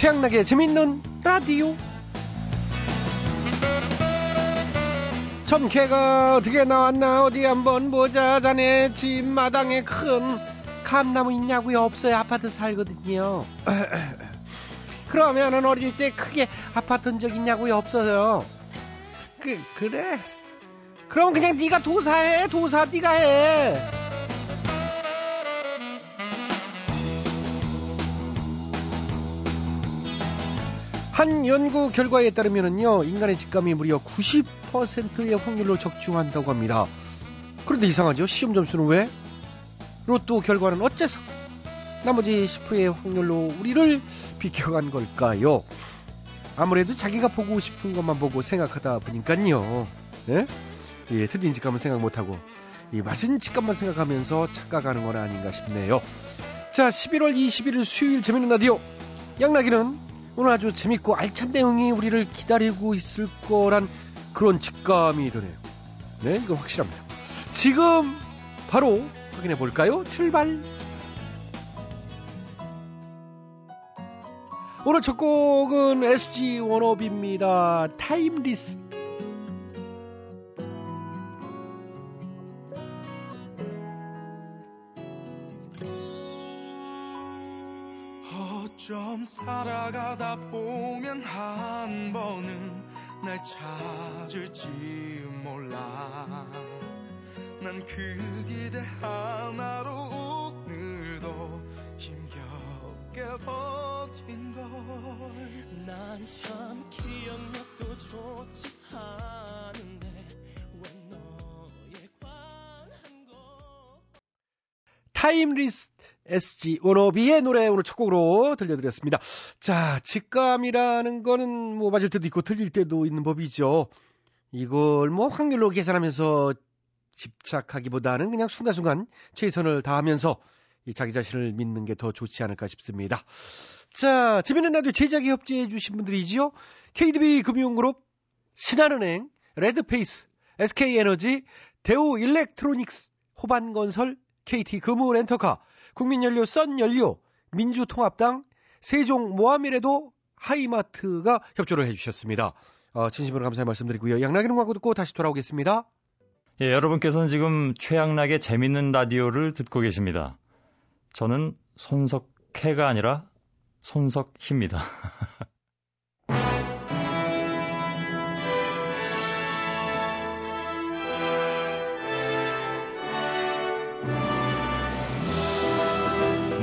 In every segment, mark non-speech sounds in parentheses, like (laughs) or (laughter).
최양락의 재밌는 라디오. 참 개가 어떻게 나왔나? 어디 한번 보자. 자네 집 마당에 큰 감나무 있냐고요? 없어요. 아파트 살거든요. (clears throat) 그러면은 어릴 때 크게 아팠던 적 있냐고요? 없어요. 그 그래. 그럼 그냥 네가 도사해. 도사 네가 해 한 연구 결과에 따르면요 인간의 직감이 무려 90%의 확률로 적중한다고 합니다. 그런데 이상하죠? 시험 점수는 왜? 로또 결과는 어째서 나머지 10%의 확률로 우리를 비켜간 걸까요? 아무래도 자기가 보고 싶은 것만 보고 생각하다 보니까요. 네? 예, 틀린 직감은 생각 못하고 이 맞은 직감만 생각하면서 착각하는 건 아닌가 싶네요. 자, 11월 21일 수요일 재밌는 라디오 양락이는 오늘 아주 재밌고 알찬 내용이 우리를 기다리고 있을 거란 그런 직감이 드네요. 네, 이건 확실합니다. 지금 바로 확인해 볼까요? 출발! 오늘 첫 곡은 SG워너비입니다. Timeless. 좀 살아가다 보면 한 번은 날 찾을지 몰라. 난 그 기대 하나로 오늘도 힘겹게 버틴 걸 난 참 기억력도 좋지 않은데 왜 너에 관한 거? Timeless SG워너비의 노래 오늘 첫 곡으로 들려드렸습니다. 자, 직감이라는 거는 뭐 맞을 때도 있고 틀릴 때도 있는 법이죠. 이걸 뭐 확률로 계산하면서 집착하기보다는 그냥 순간순간 최선을 다하면서 이 자기 자신을 믿는 게 더 좋지 않을까 싶습니다. 자, 재밌는 라디오 제작에 협조해 주신 분들이지요. KDB 금융그룹, 신한은행, 레드페이스, SK에너지, 대우 일렉트로닉스, 호반건설, KT 금우렌터카, 국민연료 썬연료, 민주통합당, 세종 모하미레도 하이마트가 협조를 해주셨습니다. 어, 진심으로 감사의 말씀드리고요. 양락이는 광고 듣고 다시 돌아오겠습니다. 예, 여러분께서는 지금 최양락의 재밌는 라디오를 듣고 계십니다. 저는 손석해가 아니라 손석희입니다. (laughs)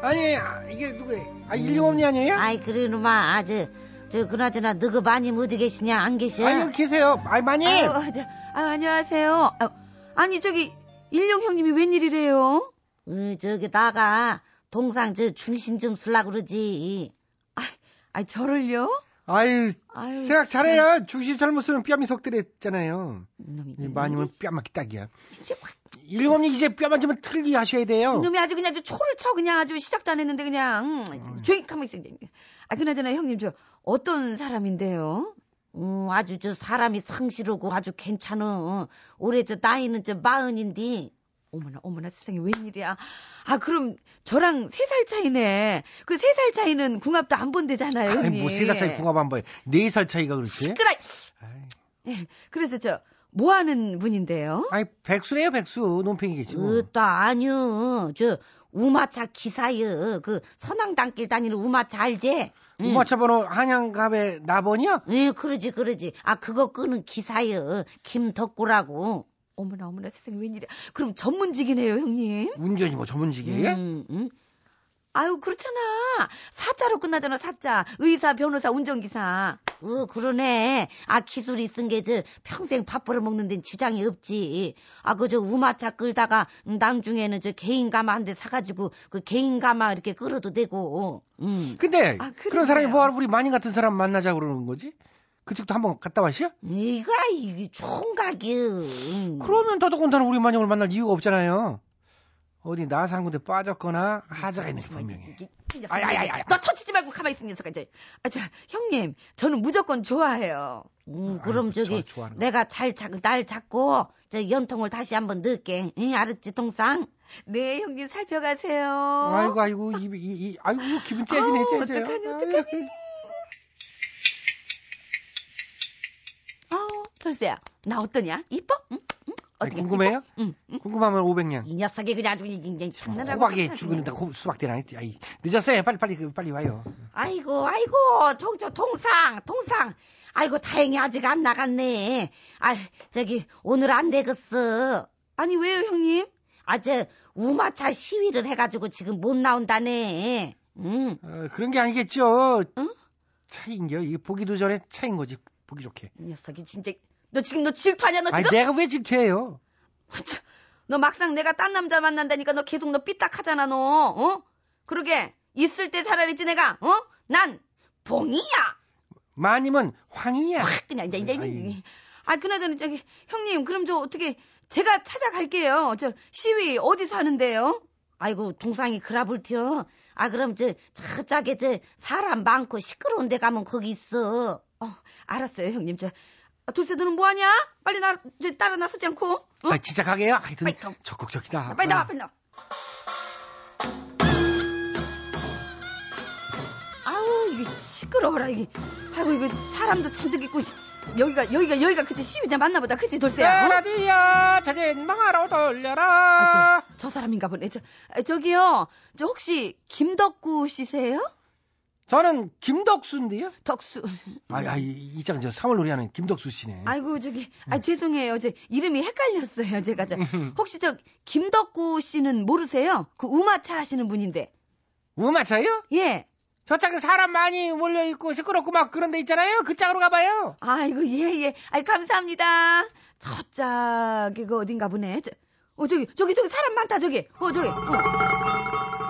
아니 이게 누구예요? 아 일용업니 아니에요? 아이 그래 놈아 아저 저 그나저나 너그 마님 어디 계시냐 안 계셔? 아 여기 계세요. 아이 마님. 아유, 저, 아, 안녕하세요. 아, 아니 저기 일용 형님이 웬일이래요? 어, 저기 나가 동상 저 중심 좀 쓰려고 그러지. 아, 아 저를요? 아유, 아유, 생각 참. 잘해요. 중심 잘못 쓰면 뺨이 이 마님은 뺨 맞기 딱이야. 진짜 확 일용업니 이제 뺨 맞으면 틀기 하셔야 돼요. 이놈이 아주 그냥 아주 초를 쳐 그냥 아주 시작도 안 했는데 그냥 음, 조용히 가만히 있어. 아 그나저나 형님 저 어떤 사람인데요? 음, 아주 저 사람이 성실하고 아주 괜찮어. 올해 저 나이는 저 마흔인데 어머나 어머나 세상에 웬일이야? 아 그럼 저랑 세살 차이네. 그세살 차이는 궁합도 안 본대잖아요, 아이, 형님. 뭐세 살 차이 궁합 한 번에 네살 차이가 그렇지? 시끄러. 예, 그래서 저 뭐 하는 분인데요? 아이 백수래요 백수 논팽이겠지 뭐. 으따 아니요. 저 우마차 기사여. 그 선앙당길 다니는 우마차 알지? 응. 우마차 번호 한양갑의 나번이야? 예, 그러지, 그러지. 아, 그거 끄는 기사여. 김덕구라고. 어머나 어머나 세상에 웬일이야? 그럼 전문직이네요, 형님. 운전이 뭐 전문직이에요? 음, 음. 아유 그렇잖아. 사자로 끝나잖아, 사자. 의사, 변호사, 운전기사. 어, 그러네. 아, 기술이 쓴게저 평생 밥 벌어 먹는 데는 지장이 없지. 아, 그 저 우마차 끌다가 남중에는 저 개인 가마 한 대 사가지고 그 개인 가마 이렇게 끌어도 되고. 음. 근데 아, 그런 사람이. 뭐하러 우리 마님 같은 사람 만나자 그러는 거지? 그쪽도 한번 갔다 와시오? 이거 이게 총각이. 그러면 더더군다나 우리 마녀를 만날 이유가 없잖아요. 어디 나상군데 빠졌거나 하자가 있는 게 분명해. 아이. 너 터치지 말고 가만히 있으 녀석아 이제. 아, 저 형님, 저는 무조건 좋아해요. 음, 그럼 아이고, 저기 거. 내가 잘 잡, 날 잡고 저 연통을 다시 한번 넣을게. 응, 알았지, 동상? 네, 형님 살펴가세요. 아이고 아이고 이, 이, 이 아이고 기분 째지네 아우, 째져. 어떡하니, 어떡하니. 돌쇠야, 나 어떠냐? 이뻐? 응? 응? 아니, 어떻게? 궁금해요? 응, 응. 궁금하면 500냥. 이 녀석이 그냥 아주 이제 장난하고. 호박에 장난하고. 출근한다 고 수박 대나 아이 늦었어요 빨리 빨리 그, 빨리 와요. 아이고, 아이고, 종저 동상, 동상. 아이고, 다행히 아직 안 나갔네. 아, 저기, 오늘 안 되겠어. 아니, 왜요, 형님? 아, 저, 우마차 시위를 해가지고 지금 못 나온다네. 응. 어, 그런 게 아니겠죠. 응? 차인겨 이게 보기도 전에 차인 거지 보기 좋게. 이 녀석이 진짜. 너 지금 너 질투하냐, 너 아니 지금? 내가 왜 질투해요? 참, 너 막상 내가 딴 남자 만난다니까 너 계속 너 삐딱하잖아, 너. 어? 그러게. 있을 때 차라리 있지, 내가. 어? 난 봉이야. 마님은 황이야. 확 그냥 이제 이제. 이제. 아 그나저나 저기 형님 그럼 저 어떻게 제가 찾아갈게요. 저 시위 어디서 하는데요? 아이고, 동상이 그라불 튀어. 아, 그럼 저, 저짝에 저, 사람 많고 시끄러운 데 가면 거기 있어. 어 알았어요 형님. 저 아, 돌쇠 너는 뭐하냐? 빨리 나 저, 따라 나서지 않고. 어? 아 진짜 가게요? 하여튼 빨리 가. 적극적이다. 빨리 나와 빨리 나와. 아우 이게 시끄러워라 이게. 아이고 이거 사람도 잔뜩 있고 여기가 여기가 여기가 그치 시위자 맞나보다 그치 돌쇠야. 어? 라디오 자진 망하러 돌려라. 아, 저, 저 사람인가 보네. 저, 아, 저기요. 저 혹시 김덕구 씨세요? 저는 김덕수인데요. 덕수. 아, 아, 이, 이장 저 3월 노래하는 김덕수 씨네. 아이고, 저기, 아, 죄송해요. 저, 이름이 헷갈렸어요. 제가 저, 혹시 저, 김덕구 씨는 모르세요? 그 우마차 하시는 분인데. 우마차요? 예. 저 짝에 사람 많이 몰려 있고 시끄럽고 막 그런 데 있잖아요. 그 짝으로 가봐요. 아이고, 예, 예. 아이, 감사합니다. 저 짝이 그 어딘가 보네. 저, 어, 저기, 저기, 저기 사람 많다, 저기. 어, 저기. 어.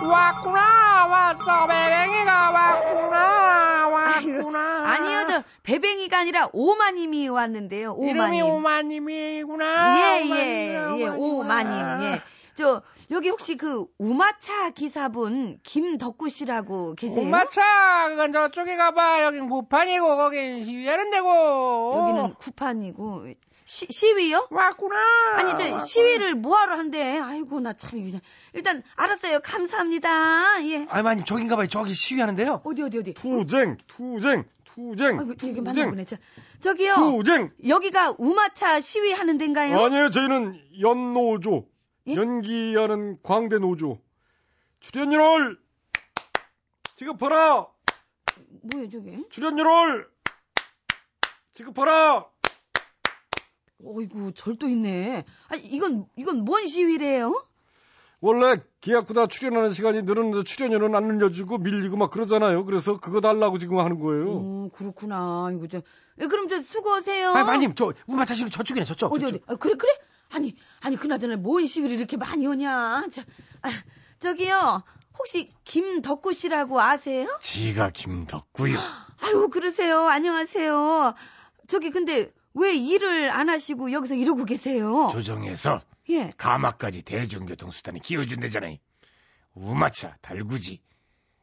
왔구나 왔어 배뱅이가 왔구나 왔구나. 아니요, 저, 배뱅이가 아니라 오마님이 왔는데요. 오마님. 이름이 오마님이구나. 예, 예, 예, 오마님, 예. 저, 여기 혹시 그 우마차 기사분 김덕구 씨라고 계세요? 오마차 그건 저쪽에 가봐. 여긴 구판이고 거긴 시위하는 데고. 여기는 구판이고, 시, 시위요? 왔구나. 아니, 저 시위를 뭐하러 한대? 아이고, 나 참, 이거. 일단, 알았어요. 감사합니다. 예. 아이 마님 저긴가 봐요. 저기 시위하는데요. 어디, 어디, 어디? 투쟁, 투쟁, 투쟁, 아이고, 이게 투쟁, 보네. 저, 저기요. 투쟁. 여기가 우마차 시위하는 데인가요? 아니에요, 저희는 연노조, 예? 연기하는 광대 노조. 출연료를 지급하라. 뭐예요, 저게? 출연료를 지급하라. 어이구, 절도 있네. 아, 이건, 이건 뭔 시위래요? 원래 계약보다 출연하는 시간이 늘어나서 출연료는 안 늘려주고 밀리고 막 그러잖아요. 그래서 그거 달라고 지금 하는 거예요. 음, 그렇구나. 이거 저, 예, 그럼 저 수고하세요. 아이 마님 저 우마차 시위 저쪽이네 저쪽. 어디, 저쪽. 어디? 아, 그래, 그래? 아니, 아니, 그나저나 뭔 시위를 이렇게 많이 오냐? 저, 아, 저기요. 혹시 김덕구 씨라고 아세요? 지가 김덕구요. 아유, 그러세요. 안녕하세요. 저기 근데 왜 일을 안 하시고 여기서 이러고 계세요? 조정해서 예. 가마까지 대중교통 수단에 끼워준대잖아요. 우마차, 달구지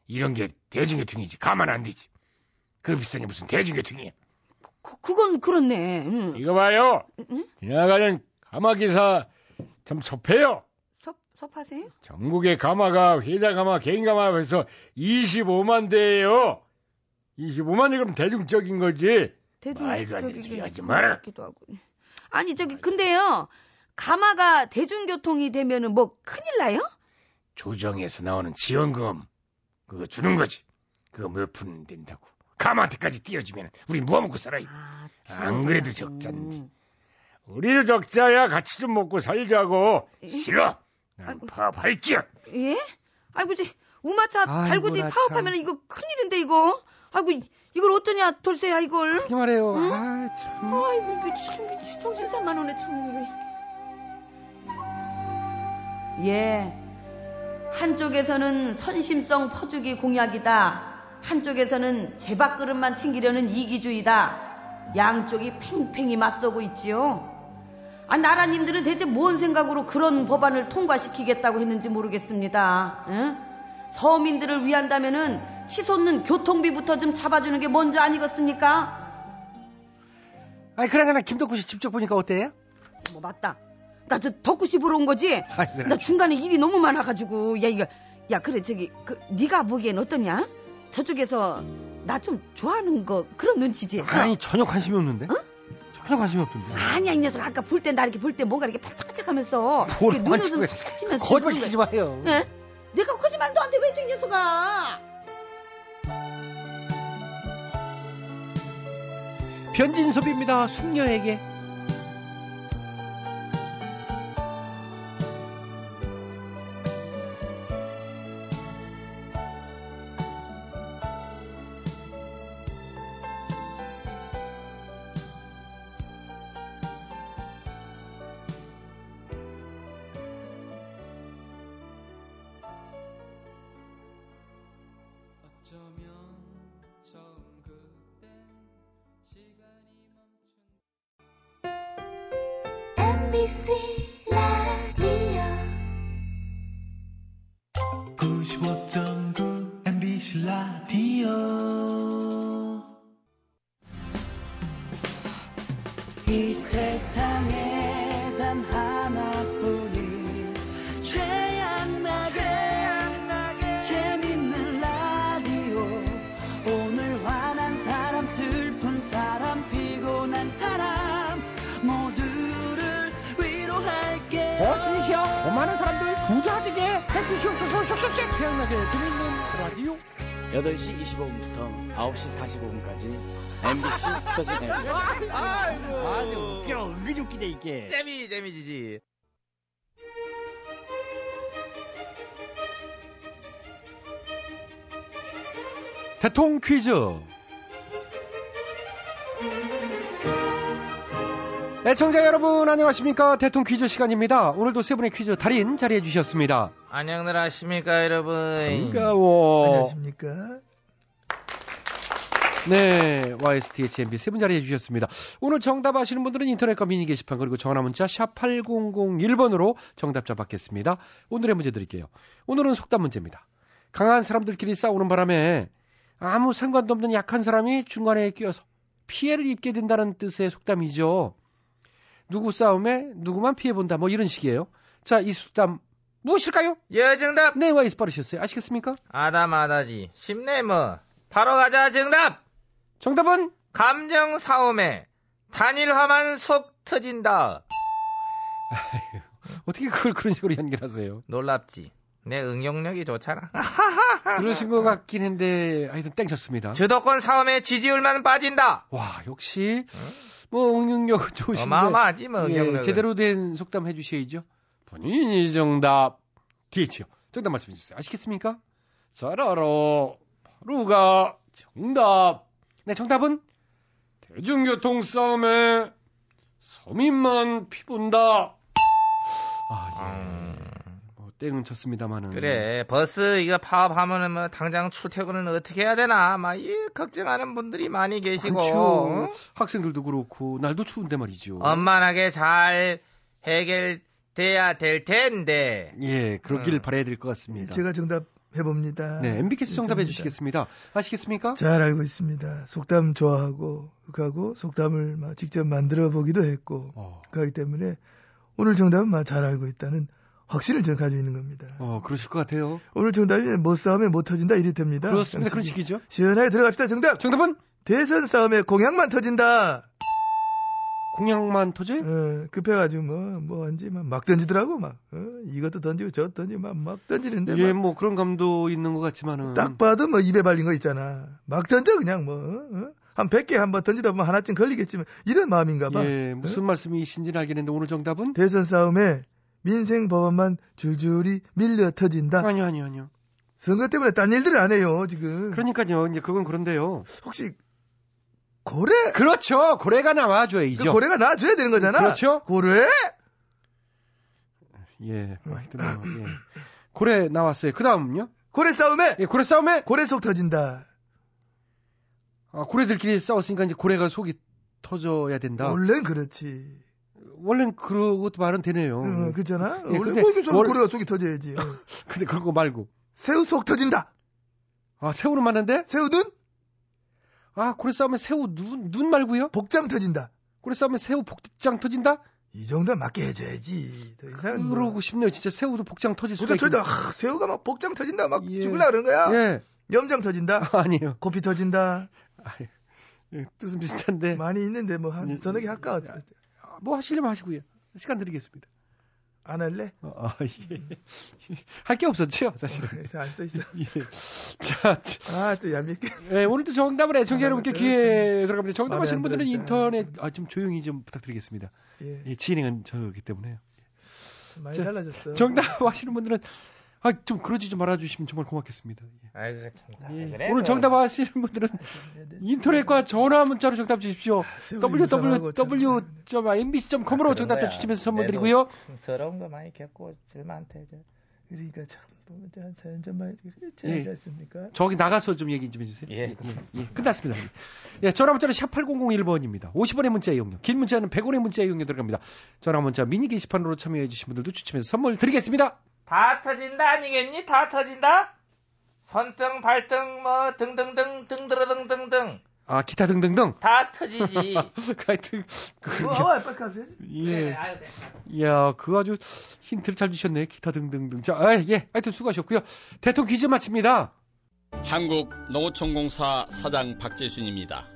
이런 게 대중교통이지 가만 안 되지. 그 비싼 게 무슨 대중교통이야. 그, 그건 그렇네. 응. 이거 봐요. 응? 지나가는 가마 기사 참 섭해요. 섭, 섭하세요? 전국의 가마가 회사 가마, 개인 가마 해서 25만 대예요. 25만이 그럼 대중적인 거지. 대중 말도 안 되는 소리 그 하지 마라. 같기도 하고. 아니 저기 근데요. 가마가 대중교통이 되면은 뭐 큰일 나요? 조정에서 나오는 지원금 그거 주는 거지. 그거 몇 푼 된다고. 가마한테까지 띄워주면 우리 뭐 먹고 살아요. 아, 안 그래도. 적자인데. 우리도 적자야 같이 좀 먹고 살자고. 예? 싫어. 난. 파업할게야. 예? 아이고 이제 우마차 달구지 나 파업하면 이거 큰일인데 이거. 아이고 이걸 어떠냐 돌쇠야 이걸. 이 말이에요. 아 참. 아이고 이거 참 정신 산만하네 참 이거. 예. 한쪽에서는 선심성 퍼주기 공약이다. 한쪽에서는 제밥그릇만 챙기려는 이기주의다. 양쪽이 팽팽히 맞서고 있지요. 아, 나라님들은 대체 뭔 생각으로 그런 법안을 통과시키겠다고 했는지 모르겠습니다. 응? 서민들을 위한다면은 치솟는 교통비부터 좀 잡아주는 게 먼저 아니겠습니까? 아니 그러잖아 김덕구 씨 직접 보니까 어때요? 뭐 맞다. 나 저 덕구 씨 보러 온 거지? 아이, 그래. 나 중간에 일이 너무 많아가지고 야 이거 야 그래 저기 그 네가 보기엔 어떠냐? 저쪽에서 나 좀 좋아하는 거 그런 눈치지? 아니 전혀 관심이 없는데. 전혀 관심이 없던데. 아니야 이 녀석 아까 볼 때 나 이렇게 볼 때 뭔가 이렇게 반짝반짝하면서 눈웃음 살짝 치면서 거짓말 거- 마요. 예? 내가 거짓말도 안돼왜저 녀석아? 변진섭입니다. 숙녀에게. 이 세상에 단 하나뿐인 최양나게 재밌는 라디오. 오늘 화난 사람 슬픈 사람 피곤한 사람 모두를 위로할게. 어순이시여 오만한 사람들 부자 되게 해주시옵소서. 쏙쏙쏙 태양나게 재밌는 라디오 8시 25분부터 9시 45분까지 MBC 터진 앱. 아주 웃겨 은근히 웃기네 이게 재미 재미지지. 대통 퀴즈 애청자 여러분 안녕하십니까 대통 퀴즈 시간입니다 오늘도 세 분의 퀴즈 달인 자리해 주셨습니다 안녕들 하십니까 여러분. 반가워 안녕하십니까? 네, YSTHMB 세 분 자리해 주셨습니다. 오늘 정답 아시는 분들은 인터넷과 미니 게시판 그리고 전화 문자 샵 8001번으로 정답자 받겠습니다. 오늘의 문제 드릴게요. 오늘은 속담 문제입니다. 강한 사람들끼리 싸우는 바람에 아무 상관도 없는 약한 사람이 중간에 끼어서 피해를 입게 된다는 뜻의 속담이죠. 누구 싸움에 누구만 피해 본다 뭐 이런 식이에요. 자, 이 속담 무엇일까요? 예 정답. 네, YS 빠르셨어요. 아시겠습니까? 아다마다지. 쉽네 뭐. 바로 가자 정답. 정답은 감정 사움에 단일화만 속 터진다. 어떻게 그걸 그런 식으로 연결하세요? 놀랍지. 내 응용력이 좋잖아. (laughs) 그러신 것 같긴 한데 하여튼 땡쳤습니다. 주도권 사움에 지지율만 빠진다. 와 역시 뭐 응용력 (laughs) 좋으신데 어마어마하지 뭐 예, 응용력은. 제대로 된 속담 해주셔야죠. 본인이 정답 DH요. 정답 말씀해 주세요. 아시겠습니까? 잘 알아. 바로가 정답. 네 정답은 대중교통 싸움에 서민만 피본다. 아 예. 음, 뭐 땡은 쳤습니다만은. 그래 버스 이거 파업하면은 뭐 당장 출퇴근은 어떻게 해야 되나 막 이 걱정하는 분들이 많이 계시고 그렇죠. 어? 학생들도 그렇고 날도 추운데 말이죠. 엄만하게 잘 해결돼야 될 텐데. 예, 그러길 음. 바라야 될 것 같습니다. 제가 정답 해봅니다. 네, MBK스 정답해 정답입니다. 주시겠습니다. 아시겠습니까? 잘 알고 있습니다. 속담 좋아하고 그하고 속담을 막 직접 만들어 보기도 했고 어, 그렇기 때문에 오늘 정답은 막 잘 알고 있다는 확신을 저는 가지고 있는 겁니다. 어, 그러실 것 같아요. 오늘 정답이 못 싸움에 못 터진다 이랬답니다. 그렇습니다. 그런 식이죠. 시원하게 들어갑시다. 정답. 정답은 대선 싸움에 공약만 터진다. 공약만 터져요? 어, 급해가지고 뭐 뭐 한지 막, 막 던지더라고 막 어, 이것도 던지고 저 던지고 막, 막 던지는데 예, 막 뭐 그런 감도 있는 것 같지만은. 딱 봐도 뭐 입에 발린 거 있잖아. 막 던져 그냥 뭐 어? 한 100개 한번 던지다 보면 하나쯤 걸리겠지만 이런 마음인가 봐. 예, 무슨 말씀이신지는 알겠는데 오늘 정답은? 대선 싸움에 민생 법안만 줄줄이 밀려 터진다. 아니요, 아니요, 아니요. 선거 때문에 딴 일들을 안 해요 지금. 그러니까요. 이제 그건 그런데요. 혹시 고래? 그렇죠. 고래가 나와줘야죠. 그 고래가 나와줘야 되는 거잖아. 그렇죠. 고래? 예, 하여튼 뭐, 예. 고래 나왔어요. 그 다음은요? 고래 싸움에 예, 고래 싸움에 고래 속 터진다. 아, 고래들끼리 싸웠으니까 이제 고래가 속이 터져야 된다. 원래는 그렇지. 원래는 그러고도 말은 되네요. 어, 그잖아. 예, 원래 뭐 이게 월- 고래가 속이 터져야지. 어. (laughs) 근데 그런 거 말고. 새우 속 터진다. 아, 새우는 맞는데? 새우 눈 아, 고래 싸우면 새우 눈, 눈 말고요? 복장 터진다. 고래 싸우면 새우 복장 터진다? 이 정도 맞게 해줘야지. 더 이상 뭐. 그러고 싶네요. 진짜 새우도 복장 터질 수가 터진다. 있겠네. 아, 새우가 막 복장 터진다. 막 예. 죽을라 그런 거야. 예. 염장 터진다. (laughs) 아니에요. 고피 터진다. 예, 뜻은 비슷한데. 많이 있는데 뭐한 예, 서너 개 할까? 아, 뭐 하시려면 하시고요. 시간 드리겠습니다. 안 할래? 어, 아, 예. (laughs) 할게 없었죠, 사실. 그래서 안 써 있어. (laughs) 예. 자, 아, 또 얄밉게. 예, 오늘도 정답을 애청자 아, 여러분께 그래, 기회 들어갑니다. 정답 마음에 하시는 안 분들은. 인터넷, 아, 좀 조용히 좀 부탁드리겠습니다. 예. 예, 진행은 저기 때문에요. 많이 자, 달라졌어. 정답 하시는 분들은, 아, 좀 그러지 좀 말아주시면 정말 고맙겠습니다. 예. 아이고 참. 예. 그래, 오늘 그. 정답 하시는 분들은 인터넷과 전화 문자로 정답 주십시오. www.mbc.com으로 아, 정답 그런 거야. 주시면서 선물 내도 드리고요. 서러운 거 많이 겪고 질 많대. 저. 그러니까 참, 한 4년 전만 그렇게 예. 않습니까? 저기 나가서 좀 얘기 좀 해주세요. 예. 예, 예. 끝났습니다. 예, 전화 문자는 샵 8001번입니다. 50원의 문자 이용료, 긴 문자는 100원의 문자 이용료 들어갑니다. 전화 문자 미니 게시판으로 참여해 주신 분들도 추첨해서 선물 드리겠습니다. 다 터진다 아니겠니? 다 터진다. 선등 발등 뭐 등등등 등등등등등 아, 기타 등등등. 다 터지지. (laughs) 하여튼, 그, 뭐, 와, 빨리 가세요. 예. 아유, 네. 이야, 그거 아주 힌트를 잘 주셨네. 기타 등등등. 자, 아, 예. 하여튼 수고하셨고요. 대통령 퀴즈 마칩니다. 한국 농어촌공사 사장 박재순입니다.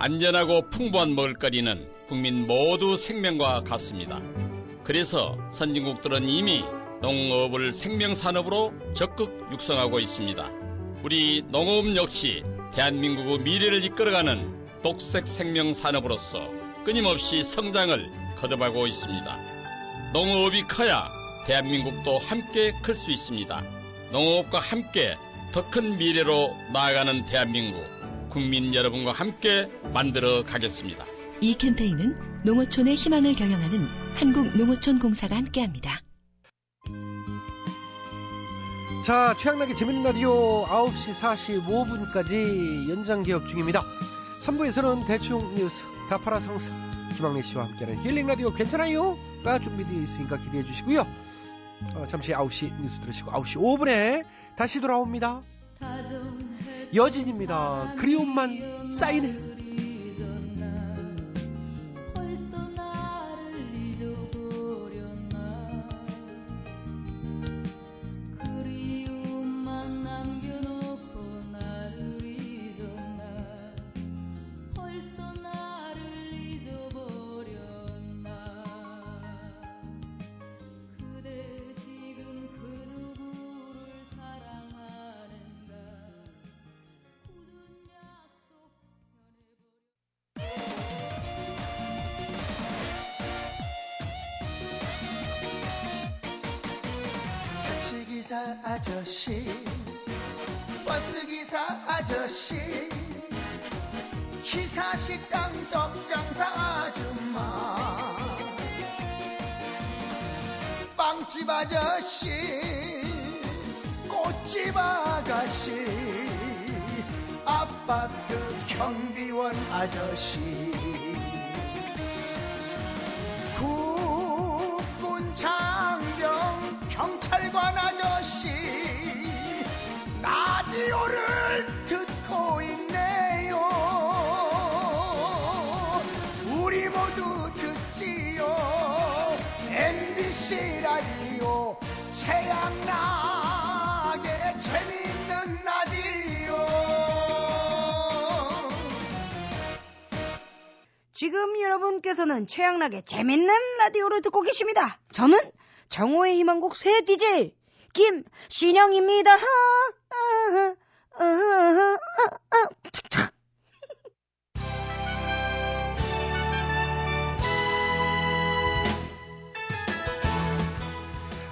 안전하고 풍부한 먹을거리는 국민 모두 생명과 같습니다. 그래서 선진국들은 이미 농업을 생명산업으로 적극 육성하고 있습니다. 우리 농업 역시 대한민국의 미래를 이끌어가는 녹색 생명 산업으로서 끊임없이 성장을 거듭하고 있습니다. 농업이 커야 대한민국도 함께 클 수 있습니다. 농업과 함께 더 큰 미래로 나아가는 대한민국 국민 여러분과 함께 만들어 가겠습니다. 이 캠페인은 농어촌의 희망을 경영하는 한국농어촌공사가 함께합니다. 자, 최양락의 재밌는 라디오 9시 45분까지 연장 개업 중입니다. 3부에서는 대충 뉴스, 가파라 상사, 김학래 씨와 함께하는 힐링 라디오 괜찮아요?가 준비되어 있으니까 기대해 주시고요. 어, 잠시 9시 뉴스 들으시고 9시 5분에 다시 돌아옵니다. 여진입니다. 그리움만 쌓이네. 벌 빵집 아저씨 꽃집 아가씨 아파트 경비원 아저씨. 국군 장병 경찰관 아저씨 최양락의 재밌는 라디오 지금 여러분께서는 최양락의 재밌는 라디오를 듣고 계십니다. 저는 정호의 희망곡 새 DJ 김신영입니다. 아, 아, 아,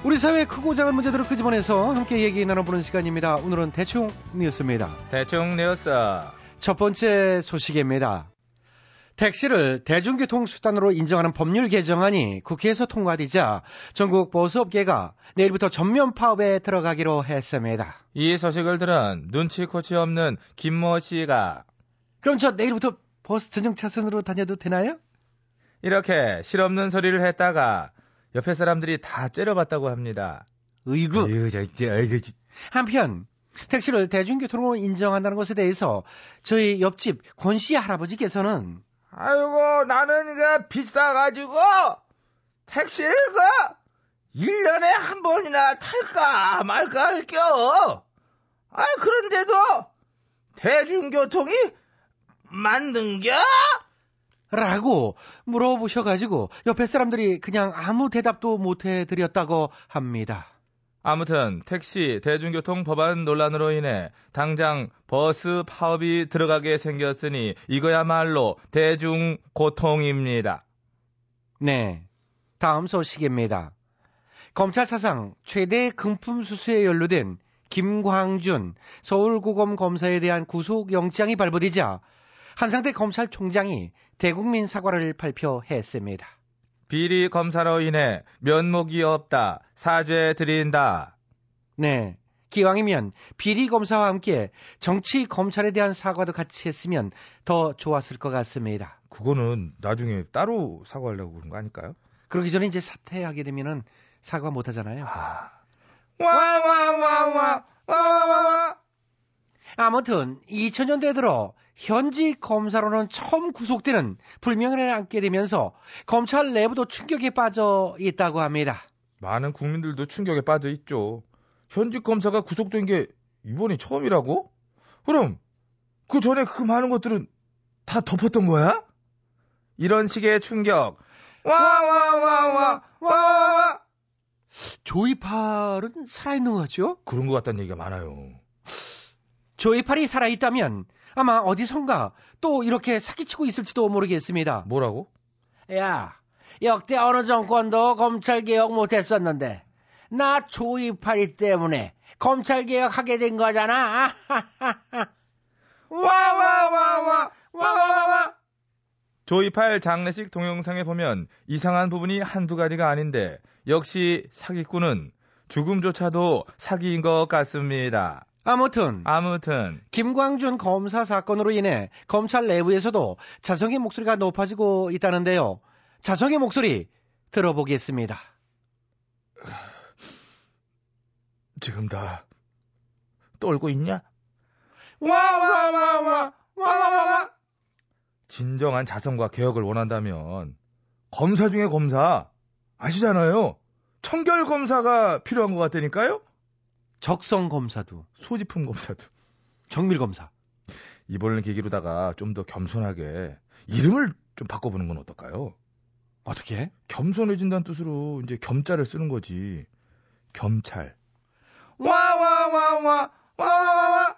우리 사회의 크고 작은 문제들을 끄집어내서 함께 얘기 나눠보는 시간입니다. 오늘은 대충 뉴스입니다. 대충 뉴스. 첫 번째 소식입니다. 택시를 대중교통 수단으로 인정하는 법률 개정안이 국회에서 통과되자 전국 보수업계가 내일부터 전면 파업에 들어가기로 했습니다. 이 소식을 들은 눈치 코치 없는 김모 씨가 그럼 저 내일부터 버스 전용 차선으로 다녀도 되나요? 이렇게 실없는 소리를 했다가 옆에 사람들이 다 째려봤다고 합니다. 의구. 아유, 저, 저, 아이고, 지- 한편 택시를 대중교통으로 인정한다는 것에 대해서 저희 옆집 권 씨 할아버지께서는 아이고, 나는 그 비싸가지고 택시를 그 1년에 한 번이나 탈까 말까 할 겨. 아, 그런데도 대중교통이 만든겨? 라고 물어보셔가지고 옆에 사람들이 그냥 아무 대답도 못 해드렸다고 합니다. 아무튼 택시 대중교통 법안 논란으로 인해 당장 버스 파업이 들어가게 생겼으니 이거야말로 대중 고통입니다. 네. 다음 소식입니다. 검찰 사상 최대 금품 수수에 연루된 김광준 서울고검 검사에 대한 구속영장이 발부되자 한상태 검찰총장이 대국민 사과를 발표했습니다. 비리 검사로 인해 면목이 없다. 사죄 드린다. 네. 기왕이면 비리 검사와 함께 정치 검찰에 대한 사과도 같이 했으면 더 좋았을 것 같습니다. 그거는 나중에 따로 사과하려고 그런 거 아닐까요? 그러기 전에 이제 사퇴하게 되면은 사과 못 하잖아요. 와와와와와와와 아무튼 2000년대 들어 현직 검사로는 처음 구속되는 불명예를 안게 되면서 검찰 내부도 충격에 빠져 있다고 합니다. 많은 국민들도 충격에 빠져 있죠. 현직 검사가 구속된 게 이번이 처음이라고? 그럼 그 전에 그 많은 것들은 다 덮었던 거야? 이런 식의 충격. 와와와와와와 조이팔은 살아있는 거죠? 그런 것 같다는 얘기가 많아요. 조이팔이 살아있다면 아마 어디선가 또 이렇게 사기치고 있을지도 모르겠습니다. 뭐라고? 야, 역대 어느 정권도 검찰개혁 못했었는데 나 조이팔이 때문에 검찰개혁 하게 된 거잖아. (laughs) 와와와 와 와와와 조이팔 장례식 동영상에 보면 이상한 부분이 한두 가지가 아닌데 역시 사기꾼은 죽음조차도 사기인 것 같습니다. 아무튼 아무튼 김광준 검사 사건으로 인해 검찰 내부에서도 자성의 목소리가 높아지고 있다는데요. 자성의 목소리 들어보겠습니다. 지금 다 떨고 있냐? 와와와와 와와와 진정한 자성과 개혁을 원한다면 검사 중에 검사 아시잖아요. 청결 검사가 필요한 것 같다니까요. 적성 검사도 소지품 검사도 정밀 검사 이번을 계기로다가 좀 더 겸손하게 이름을 좀 바꿔보는 건 어떨까요? 어떻게? 겸손해진다는 뜻으로 이제 겸자를 쓰는 거지. 겸찰. 와와와와 와와와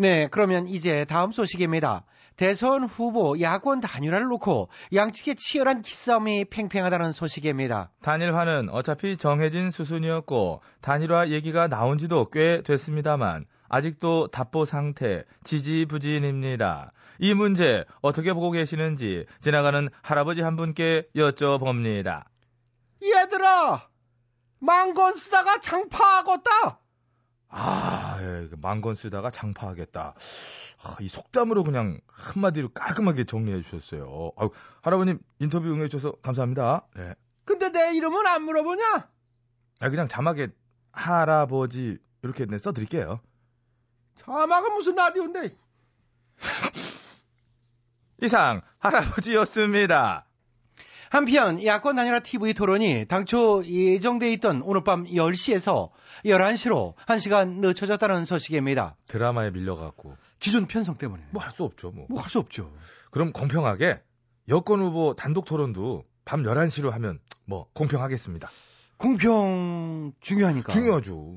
네, 그러면 이제 다음 소식입니다. 대선 후보 야권 단일화를 놓고 양측의 치열한 기싸움이 팽팽하다는 소식입니다. 단일화는 어차피 정해진 수순이었고 단일화 얘기가 나온 지도 꽤 됐습니다만 아직도 답보 상태 지지부진입니다. 이 문제 어떻게 보고 계시는지 지나가는 할아버지 한 분께 여쭤봅니다. 얘들아, 망건 쓰다가 장파하겠다. 아, 예, 망건 쓰다가 장파하겠다. 아, 이 속담으로 그냥 한마디로 깔끔하게 정리해 주셨어요. 아유, 할아버님 인터뷰 응해 주셔서 감사합니다. 네. 근데 내 이름은 안 물어보냐? 아, 그냥 자막에 할아버지 이렇게 네, 써 드릴게요. 자막은 무슨 라디오인데? (laughs) 이상 할아버지였습니다. 한편 야권 단일화 TV 토론이 당초 예정돼 있던 오늘 밤 10시에서 11시로 1시간 늦춰졌다는 소식입니다. 드라마에 밀려갖고 기존 편성 때문에. 뭐 할 수 없죠. 뭐. 뭐할 수 없죠. 그럼 공평하게 여권 후보 단독 토론도 밤 11시로 하면 뭐 공평하겠습니다. 공평 중요하니까. 중요하죠.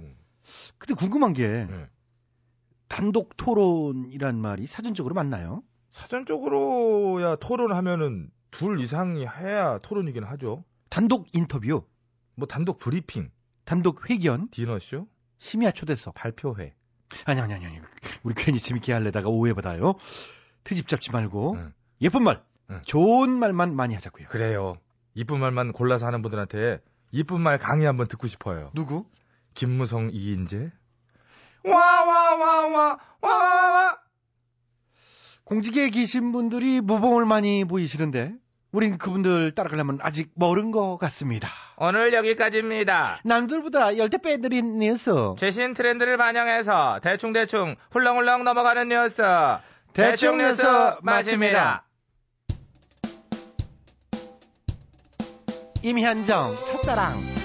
근데 궁금한 게 네. 단독 토론이란 말이 사전적으로 맞나요? 사전적으로야 토론하면은 둘 이상이 해야 토론이긴 하죠. 단독 인터뷰, 뭐 단독 브리핑, 단독 회견, 디너쇼, 심야 초대석, 발표회. 아니 아니 아니 아니. 우리 괜히 재밌게 할래다가 오해받아요. 트집 잡지 말고 응. 예쁜 말, 응. 좋은 말만 많이 하자고요. 그래요. 이쁜 말만 골라서 하는 분들한테 이쁜 말 강의 한번 듣고 싶어요. 누구? 김무성 이인재. 와와와와 와와와 공직에 계신 분들이 모범을 많이 보이시는데 우린 그분들 따라가려면 아직 멀은 것 같습니다. 오늘 여기까지입니다. 남들보다 열대 빼드린 뉴스. 최신 트렌드를 반영해서 대충대충 훌렁훌렁 넘어가는 뉴스. 대충 뉴스 마칩니다. 임현정 첫사랑.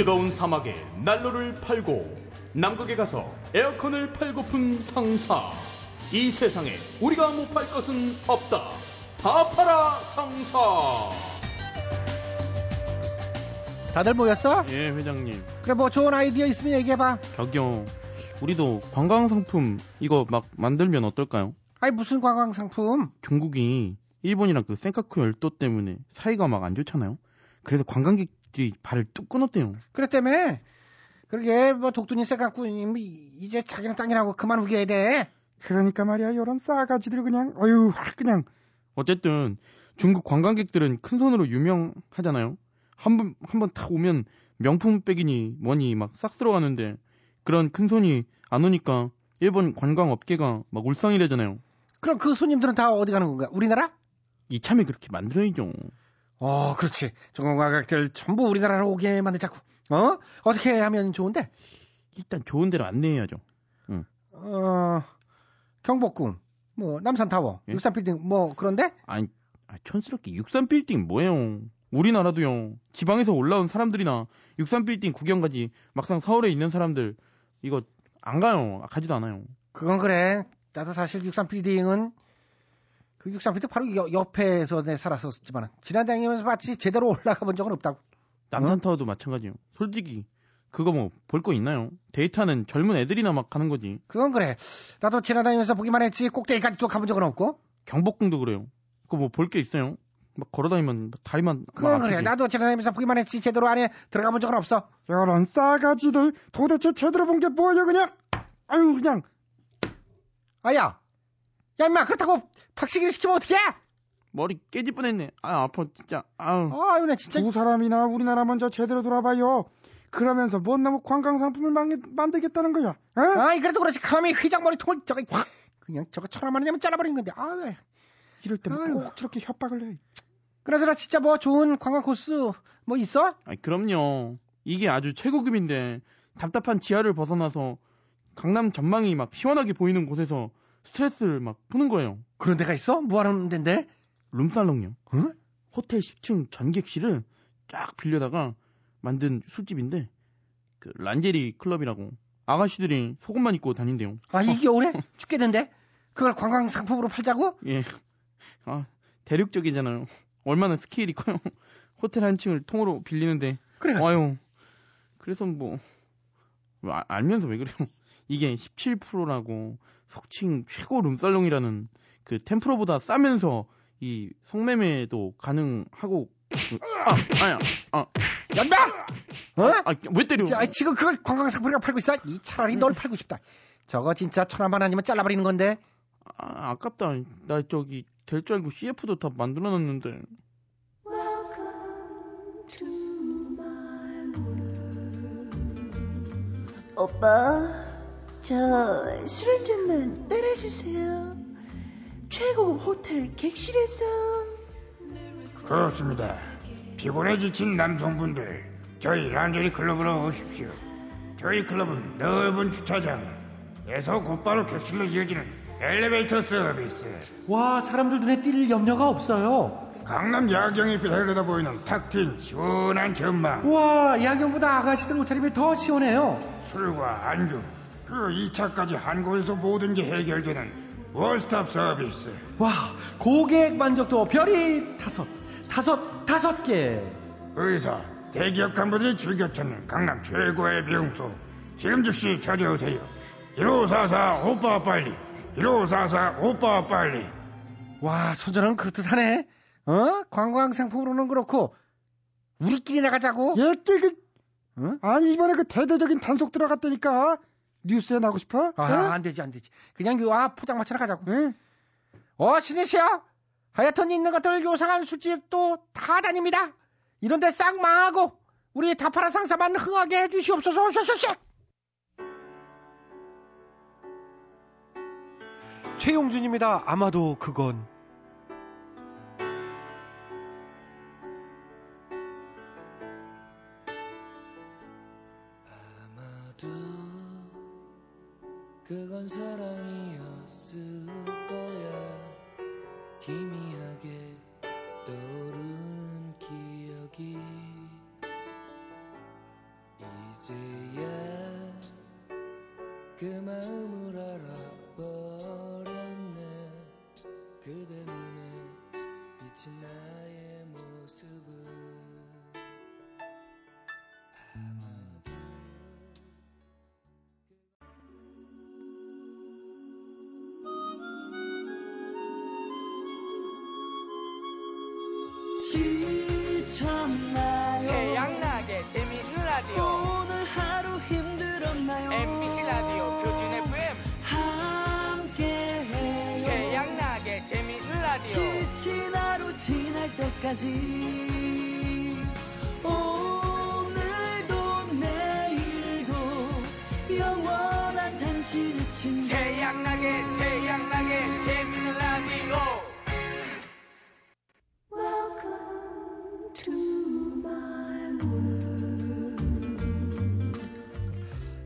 뜨거운 사막에 난로를 팔고 남극에 가서 에어컨을 팔고픈 상사. 이 세상에 우리가 못 팔 것은 없다. 다 팔아 상사. 다들 모였어? 예, 회장님. 그래 뭐 좋은 아이디어 있으면 얘기해봐. 저기요. 우리도 관광 상품 이거 막 만들면 어떨까요? 아니 무슨 관광 상품? 중국이 일본이랑 그 센카쿠 열도 때문에 사이가 막 안 좋잖아요. 그래서 관광객 들이 발을 뚝 끊었대요. 그랬다며. 그러게 뭐 독두니 세갖고 이제 자기는 땅이라고 그만 우겨야 돼. 그러니까 말이야 이런 싸가지들 그냥 어휴 확 그냥 어쨌든 중국 관광객들은 큰 손으로 유명하잖아요. 한번 한번 탁 오면 명품 백이니 뭐니 막 싹 들어가는데 그런 큰 손이 안 오니까 일본 관광 업계가 막 울상이래잖아요. 그럼 그 손님들은 다 어디 가는 건가? 우리나라? 이참에 그렇게 만들어야죠. 어, 그렇지. 관광객들 전부 우리나라로 오게 만들자고. 어? 어떻게 하면 좋은데? 일단 좋은 데로 안내해야죠. 응. 어, 경복궁, 뭐 남산타워, 예? 육산빌딩 뭐 그런데? 아니, 아, 촌스럽게 육산 빌딩 뭐예요? 우리나라도요. 지방에서 올라온 사람들이나 육산 빌딩 구경 가지 막상 서울에 있는 사람들 이거 안 가요. 가지도 않아요. 그건 그래. 나도 사실 육산빌딩은 그 육산빌딩 바로 여- 옆에서 내 살았었지만 지난 다니면서 마치 제대로 올라가 본 적은 없다고. 남산타워도 마찬가지요. 솔직히 그거 뭐 볼 거 있나요? 데이터는 젊은 애들이나 막 가는 거지. 그건 그래. 나도 지나다니면서 보기만 했지 꼭대기까지 또 가본 적은 없고. 경복궁도 그래요. 그거 뭐 볼 게 있어요? 막 걸어다니면 다리만 막 그건 그래. 아프지. 나도 지나다니면서 보기만 했지 제대로 안에 들어가 본 적은 없어. 이런 싸가지들 도대체 제대로 본 게 뭐야 그냥 아유 그냥 아야, 야 임마 그렇다고 박치기를 시키면 어떡해? 머리 깨질 뻔했네. 아 아파 진짜. 아유. 아유 나 진짜. 두 사람이나 우리나라 먼저 제대로 돌아봐요. 그러면서 뭔 너무 관광 상품을 만, 만들겠다는 거야. 어? 아이 그래도 그렇지 감히 회장 머리 통을 저거 확 그냥 저거 천하만 원이면 잘라버리는 건데 아유 이럴 때는 꼭 저렇게 협박을 해. 그래서 나 진짜 뭐 좋은 관광 코스 뭐 있어? 아 그럼요. 이게 아주 최고급인데 답답한 지하를 벗어나서 강남 전망이 막 시원하게 보이는 곳에서 스트레스를 막 푸는 거예요. 그런 데가 있어? 뭐 하는 데인데? 룸살롱요. 호텔 10층 전객실을 쫙 빌려다가 만든 술집인데 그 란제리 클럽이라고 아가씨들이 속옷만 입고 다닌대요. 아이 겨울에 죽겠는데 그걸 관광 상품으로 팔자고? 예. 아 대륙적이잖아요. 얼마나 스케일이 커요. 호텔 한 층을 통으로 빌리는데. 그래. 아유. 그래서 뭐 아- 알면서 왜 그래요? 이게 17%라고 속칭 최고 룸살롱이라는 그 템프로보다 싸면서 이 성매매도 가능하고 그- 아 아야 아 연마! 어? 아, 왜 때려? 아, 지금 그걸 관광 상품이라 팔고 있어? 이 차라리 널 팔고 싶다. 저거 진짜 천하만 아니면 잘라버리는 건데. 아, 아깝다. 나 저기 될 줄 알고 CF도 다 만들어놨는데. 오빠, 저 술 한 잔만 따라주세요. 최고급 호텔 객실에서 그렇습니다. 피곤해 지친 남성분들, 저희 란제리 클럽으로 오십시오. 저희 클럽은 넓은 주차장에서 곧바로 객실로 이어지는 엘리베이터 서비스. 와, 사람들 눈에 띌 염려가 없어요. 강남 야경이 내려다 보이는 탁 트인 시원한 전망. 와, 야경보다 아가씨들 옷차림이 더 시원해요. 술과 안주, 그 2차까지 한 곳에서 모든 게 해결되는 원스톱 서비스. 와, 고객 만족도 별이 다섯, 다섯, 다섯 개. 의사, 대기업 간부들이 즐겨 찾는 강남 최고의 미용소 지금 즉시 찾아오세요 1544 오빠 빨리 1544 오빠 빨리 와, 손전은 그렇듯 하네. 어? 관광 상품으로는 그렇고, 우리끼리 나가자고? 예, 그, 아니, 이번에 그 대대적인 단속 들어갔다니까. 뉴스에 나고 싶어? 아, 어? 안 되지, 안 되지. 그냥 요앞 포장마차나 가자고. 어, 신혜 씨야. 하여튼 있는 것들 요상한 술집도 다 다닙니다. 이런데 싹 망하고, 우리 다파라 상사만 흥하게 해주시옵소서, 쇼쇼쇼! 최용준입니다. 아마도 그건. 그건 사랑이었을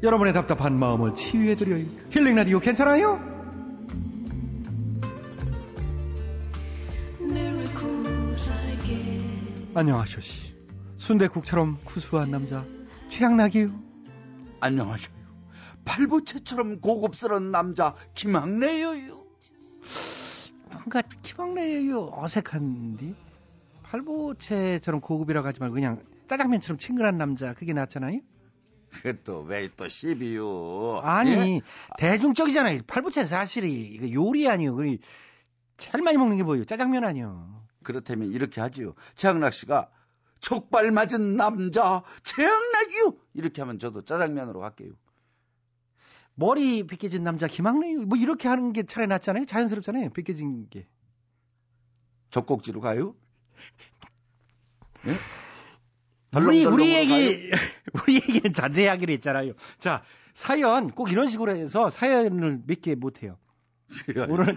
여러분의 답답한 마음을 치유해드려요. 힐링 라디오 괜찮아요? 안녕하쇼시. 순대국처럼 구수한 남자 최양락이요. 안녕하셔요. 팔보채처럼 고급스러운 남자 김학래요. 뭔가 키방래요 어색한데 팔보채처럼 고급이라고 하지 말고 그냥 짜장면처럼 친근한 남자 그게 낫잖아요. 그것도 왜또 시비요? 아니 예? 대중적이잖아요. 팔보채는 사실이 이거 요리 아니요. 그 제일 많이 먹는 게 뭐예요? 짜장면 아니요. 그렇다면 이렇게 하지요. 최양락 씨가 촉발 맞은 남자 최양락이요. 이렇게 하면 저도 짜장면으로 갈게요. 머리 벗겨진 남자 김학래요. 뭐 이렇게 하는 게 차라리 낫잖아요. 자연스럽잖아요. 벗겨진 게. 젖꼭지로 가요? 예? 우리 우리 얘기 (laughs) 우리 얘기는 자제하기로 했잖아요. 자 사연 꼭 이런 식으로 해서 사연을 몇 개 못해요. (laughs) 오늘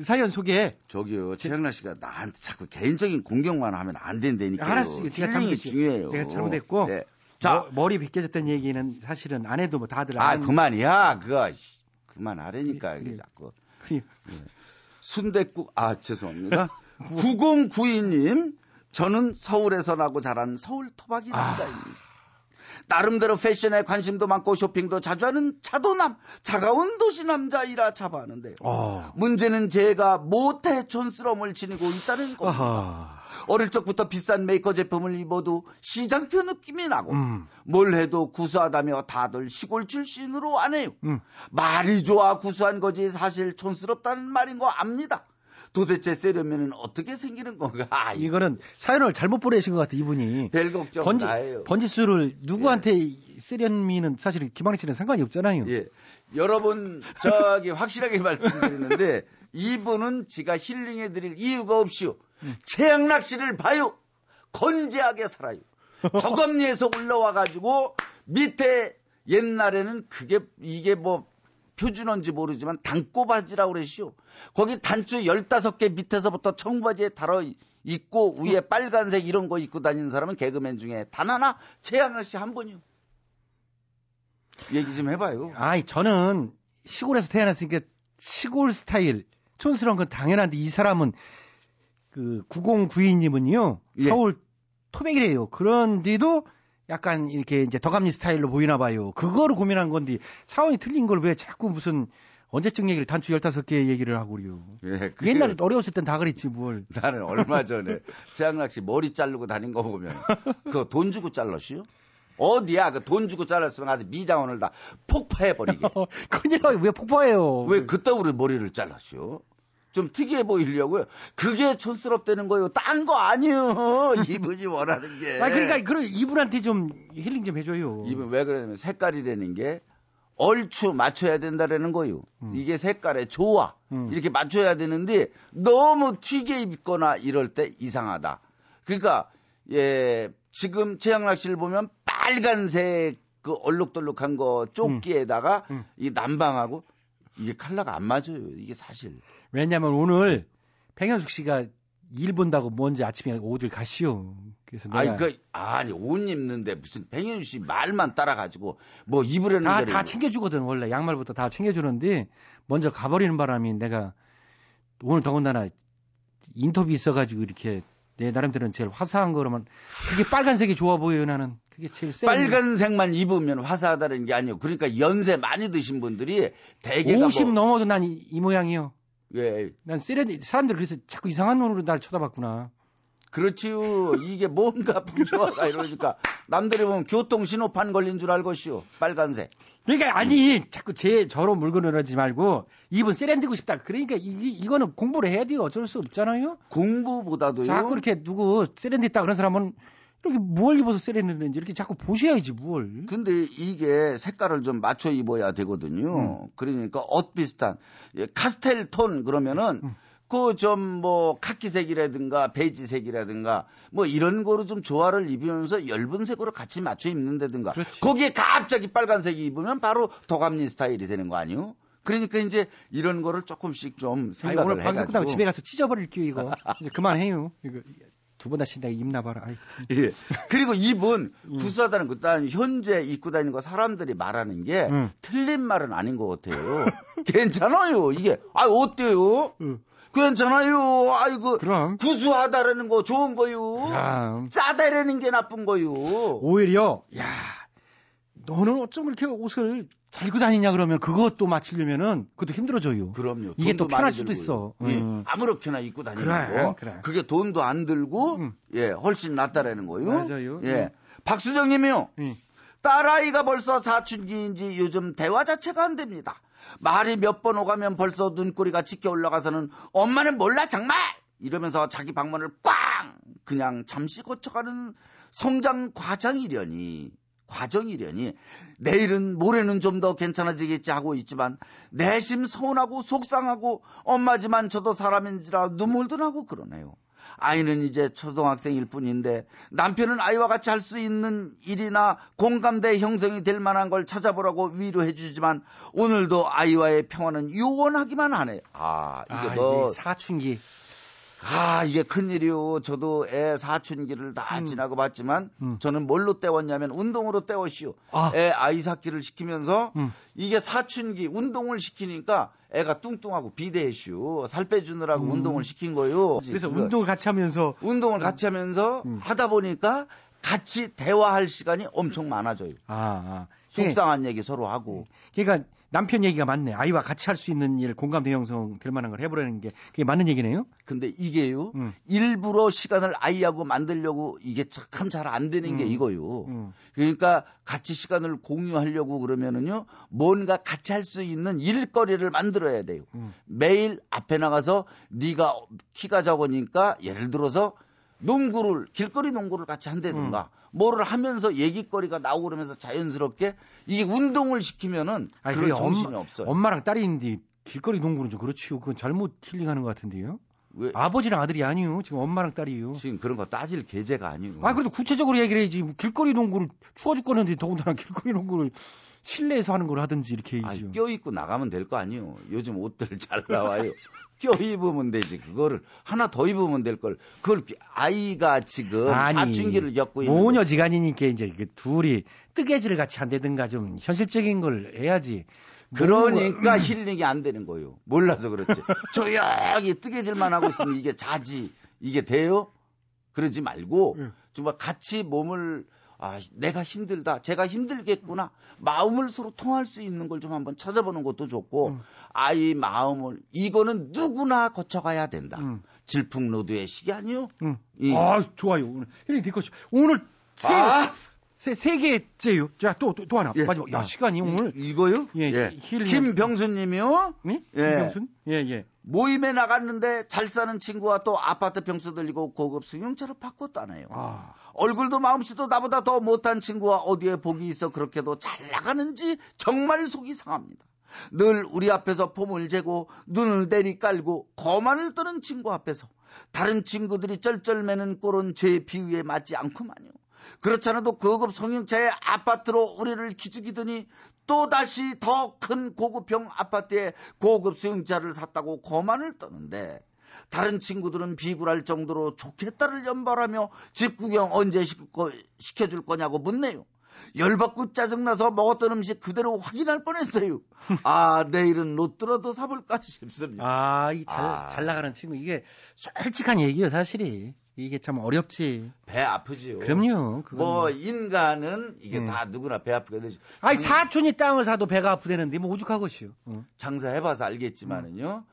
사연 소개. 저기요, 최양락 씨가 나한테 자꾸 개인적인 공격만 하면 안 된다니까요. 알았어요. 제가 잘못했죠. 중요해요. 제가 잘못했고. 네. 자 머리 벗겨졌다는 얘기는 사실은 안 해도 뭐 다들 아, 아는 그만이야. 그거 씨, 그만 하라니까 이게 자꾸. 예. 순대국 아 죄송합니다. (laughs) 9092님 저는 서울에서 나고 자란 서울 토박이 남자입니다. 나름대로 패션에 관심도 많고 쇼핑도 자주 하는 차도남, 차가운 도시 남자이라 자부하는데요. 어. 문제는 제가 모태 촌스러움을 지니고 있다는 겁니다. 아하. 어릴 적부터 비싼 메이커 제품을 입어도 시장표 느낌이 나고 음. 뭘 해도 구수하다며 다들 시골 출신으로 안대요. 음. 말이 좋아 구수한 거지 사실 촌스럽다는 말인 거 압니다. 도대체 세련면은 어떻게 생기는 건가? 아, 이거는 사연을 잘못 보내신 것 같아 이분이. 별 걱정 번지, 다해요. 번지수를 누구한테 쓰련미는 사실 김학래 씨는 상관이 없잖아요. 예. 여러분 저기 확실하게 (laughs) 말씀드리는데 이분은 지가 힐링해 드릴 이유가 없이요. 최양락 씨를 봐요. 건재하게 살아요. (laughs) 덕엄리에서 올라와 가지고 밑에 옛날에는 그게 이게 뭐 표준어인지 모르지만 단꼬바지라고 그러시오. 거기 단추 15개 밑에서부터 청바지에 달아 있고 위에 빨간색 이런 거 입고 다니는 사람은 개그맨 중에 단 하나 최양락 씨한 분이요. 얘기 좀 해봐요. 아이 저는 시골에서 태어났으니까 시골 스타일 촌스러운 건 당연한데 이 사람은 그 9092님은요 예. 서울 토백이래요. 그런데도 약간 이렇게 이제 더감리 스타일로 보이나 봐요. 그거를 고민한 건데 사원이 틀린 걸 왜 자꾸 무슨 언제적 얘기를 단추 15개 얘기를 하고 그래요. 예, 그게 옛날에 어려웠을 땐 다 그랬지 뭘. 나는 얼마 (laughs) 전에 최양락 씨 머리 자르고 다닌 거 보면 그거 돈 주고 잘랐슈? 어디야? 그 돈 주고 잘랐으면 아주 미장원을 다 폭파해버리게. (laughs) 큰일 나요. 왜 폭파해요? 왜 그따구로 머리를 잘랐슈? 좀 특이해 보이려고요. 그게 촌스럽다는 거요. 딴 거 아니요. (laughs) 이분이 원하는 게. 아 그러니까 그런 이분한테 좀 힐링 좀 해줘요. 이분 왜 그러냐면 색깔이라는 게 얼추 맞춰야 된다라는 거요. 음. 이게 색깔에 좋아. 이렇게 맞춰야 되는데 너무 튀게 입거나 이럴 때 이상하다. 그러니까 예 지금 최양락 씨를 보면 빨간색 그 얼룩덜룩한 거 조끼에다가 음. 이 남방하고 이게 컬러가 안 맞아요. 이게 사실. 왜냐면 오늘 백현숙 씨가 일 본다고 먼저 아침에 어딜 가시오. 그래서 내가 아니 그 아니 옷 입는데 무슨 백현수 씨 말만 따라 가지고 뭐 입으려는 다, 다 챙겨주거든 원래 양말부터 다 챙겨주는데 먼저 가버리는 바람에 내가 오늘 더군다나 인터뷰 있어가지고 이렇게 내 나름대로는 제일 화사한 거라면 그게 빨간색이 좋아 보여요 나는 그게 제일 센 빨간색만 입으면 화사하다는 게 아니에요. 그러니까 연세 많이 드신 분들이 대개가 50 뭐, 넘어도 난 이 모양이요 예, 난 쓰레기 사람들이 그래서 자꾸 이상한 눈으로 날 쳐다봤구나 그렇지요. 이게 뭔가 (laughs) 분주하다 이러니까 남들이 보면 교통 신호판 걸린 줄 알것이요. 빨간색. 그러니까 아니 자꾸 제 저런 물건을 하지 말고 입은 세련되고 싶다 그러니까 이, 이거는 공부를 해야 돼요 어쩔 수 없잖아요 공부보다도요. 자꾸 이렇게 누구 세련됐다 그런 사람은 이렇게 뭘 입어서 세련됐는지 이렇게 자꾸 보셔야지 뭘 근데 이게 색깔을 좀 맞춰 입어야 되거든요. 그러니까 옷 비슷한 예, 카스텔 톤 그러면은 그좀뭐 카키색이라든가 베이지색이라든가 뭐 이런 거로 좀 조화를 입으면서 엷은 색으로 같이 맞춰 입는다든가. 거기에 갑자기 빨간색이 입으면 바로 도감님 스타일이 되는 거 아니요? 그러니까 이제 이런 거를 조금씩 좀 아니, 생각을 오늘 방송 끝나고. 집에 가서 찢어버릴게요 이거. 이제 그만해요 이거 두 번 다시 내가 입나 봐라 아이. 예. 그리고 이분 (laughs) 음. 구수하다는 것, 난 현재 입고 다니는 거 사람들이 말하는 게 음. 틀린 말은 아닌 것 같아요. (laughs) 괜찮아요. 이게 아 어때요? 괜찮아요. 아이고 구수하다라는 거 좋은 거요. 그럼. 짜다라는 게 나쁜 거요. 오히려 야 너는 어쩜 그렇게 옷을 잘 입고 다니냐 그러면 그것도 맞추려면은 그것도 힘들어져요 그럼요. 이게 또 편할 수도. 있어 예, 음. 아무렇게나 입고 다니는 그래, 거. 그래. 그게 돈도 안 들고 예 훨씬 낫다라는 거요. 맞아요. 예. 음. 박수정 님이요. 음. 딸아이가 벌써 사춘기인지 요즘 대화 자체가 안 됩니다. 말이 몇 번 오가면 벌써 눈꼬리가 치켜 올라가서는 엄마는 몰라 정말 이러면서 자기 방문을 꽝 그냥 잠시 거쳐가는 성장 과정이려니 과정이려니 내일은 모레는 좀 더 괜찮아지겠지 하고 있지만 내심 서운하고 속상하고 엄마지만 저도 사람인지라 눈물도 나고 그러네요. 아이는 이제 초등학생일 뿐인데 남편은 아이와 같이 할 수 있는 일이나 공감대 형성이 될 만한 걸 찾아보라고 위로해 주지만 오늘도 아이와의 평화는 요원하기만 하네요. 아 이게 아, 뭐 이게 사춘기 아, 이게 큰일이요. 저도 애 사춘기를 다 음. 지나고 봤지만 저는 뭘로 때웠냐면 운동으로 때웠시오. 애 아이 삭기를 시키면서 음. 이게 사춘기 운동을 시키니까 애가 뚱뚱하고 비대해시오. 살 빼주느라고 음. 운동을 시킨 거요. 그래서 그거 운동을 같이 하면서 운동을 같이 하면서 하다 보니까 같이 대화할 시간이 엄청 많아져요. 아, 아. 속상한 얘기 서로 하고. 그러니까 남편 얘기가 맞네. 아이와 같이 할 수 있는 일, 공감 대 형성 될 만한 걸 해보라는 게 그게 맞는 얘기네요. 근데 이게요. 일부러 시간을 아이하고 만들려고 이게 참 잘 안 되는 게 음. 이거요. 음. 그러니까 같이 시간을 공유하려고 그러면은요. 뭔가 같이 할 수 있는 일거리를 만들어야 돼요. 음. 매일 앞에 나가서 네가 키가 작으니까 예를 들어서 농구를 길거리 농구를 같이 한다든가 음. 뭐를 하면서 얘기거리가 나오고 그러면서 자연스럽게 이게 운동을 시키면은 아니, 그런 정신이 엄마, 없어요. 엄마랑 딸이 있는데 길거리 농구는 좀 그렇지요. 그건 잘못 힐링하는 것 같은데요. 왜? 아버지랑 아들이 아니요. 지금 엄마랑 딸이요. 지금 그런 거 따질 계제가 아니고. 아, 그래도 구체적으로 얘기를 해야지. 뭐 길거리 농구를 추워 죽겠는데 더군다나 (laughs) 길거리 농구를 실내에서 하는 걸 하든지 이렇게 해야죠. 껴 입고 나가면 될 거 아니에요. 요즘 옷들 잘 나와요. 껴 입으면 되지. 그거를 하나 더 입으면 될 걸. 그걸 아이가 지금 사춘기를 겪고 있는 모녀 지간이니까 이제 그 둘이 뜨개질을 같이 한다든가 좀 현실적인 걸 해야지. 그러니까 뭐, 힐링이 안 되는 거예요. 몰라서 그렇지. (laughs) 조용히 뜨개질만 하고 있으면 이게 자지. 이게 돼요? 그러지 말고 정말 같이 몸을 아, 내가 힘들다. 제가 힘들겠구나. 마음을 서로 통할 수 있는 걸 좀 한번 찾아보는 것도 좋고, 음. 아이 마음을, 이거는 누구나 거쳐가야 된다. 질풍노도의 시기 아니요? 음. 이- 아, 좋아요. 오늘 힐링 디코쇼. 오늘 세, 아! 세, 세 개째요. 자, 또, 또, 또 하나. 예. 마지막. 야, 아, 시간이 오늘. 이거요? 예, 예. 힐링. 김병수님이요? 네? 예. 김병순? 예, 예. 모임에 나갔는데 잘 사는 친구와 또 아파트 평수 들리고 고급 승용차로 바꿨다네요. 아. 얼굴도 마음씨도 나보다 더 못한 친구와 어디에 복이 있어 그렇게도 잘 나가는지 정말 속이 상합니다. 늘 우리 앞에서 폼을 재고 눈을 내리 깔고 거만을 떠는 친구 앞에서 다른 친구들이 쩔쩔매는 꼴은 제 비유에 맞지 않구만요. 그렇잖아도 고급 성형차의 아파트로 우리를 기죽이더니 또 다시 더 큰 고급형 아파트에 고급 수용차를 샀다고 거만을 떠는데 다른 친구들은 비굴할 정도로 좋겠다를 연발하며 집 구경 언제 시켜줄 거냐고 묻네요. 열받고 짜증나서 먹었던 음식 그대로 확인할 뻔했어요. 아 내일은 로또라도 사볼까 싶습니다. 아, 이 잘, 아. 잘 나가는 친구. 이게 솔직한 얘기예요, 사실이. 이게 참 어렵지. 배 아프지요. 그럼요. 그건 뭐 인간은 이게 음. 다 누구나 배 아프게 되죠. 아니, 장- 사촌이 땅을 사도 배가 아프다는데, 뭐 오죽하겠어요. 어. 장사해봐서 알겠지만은요.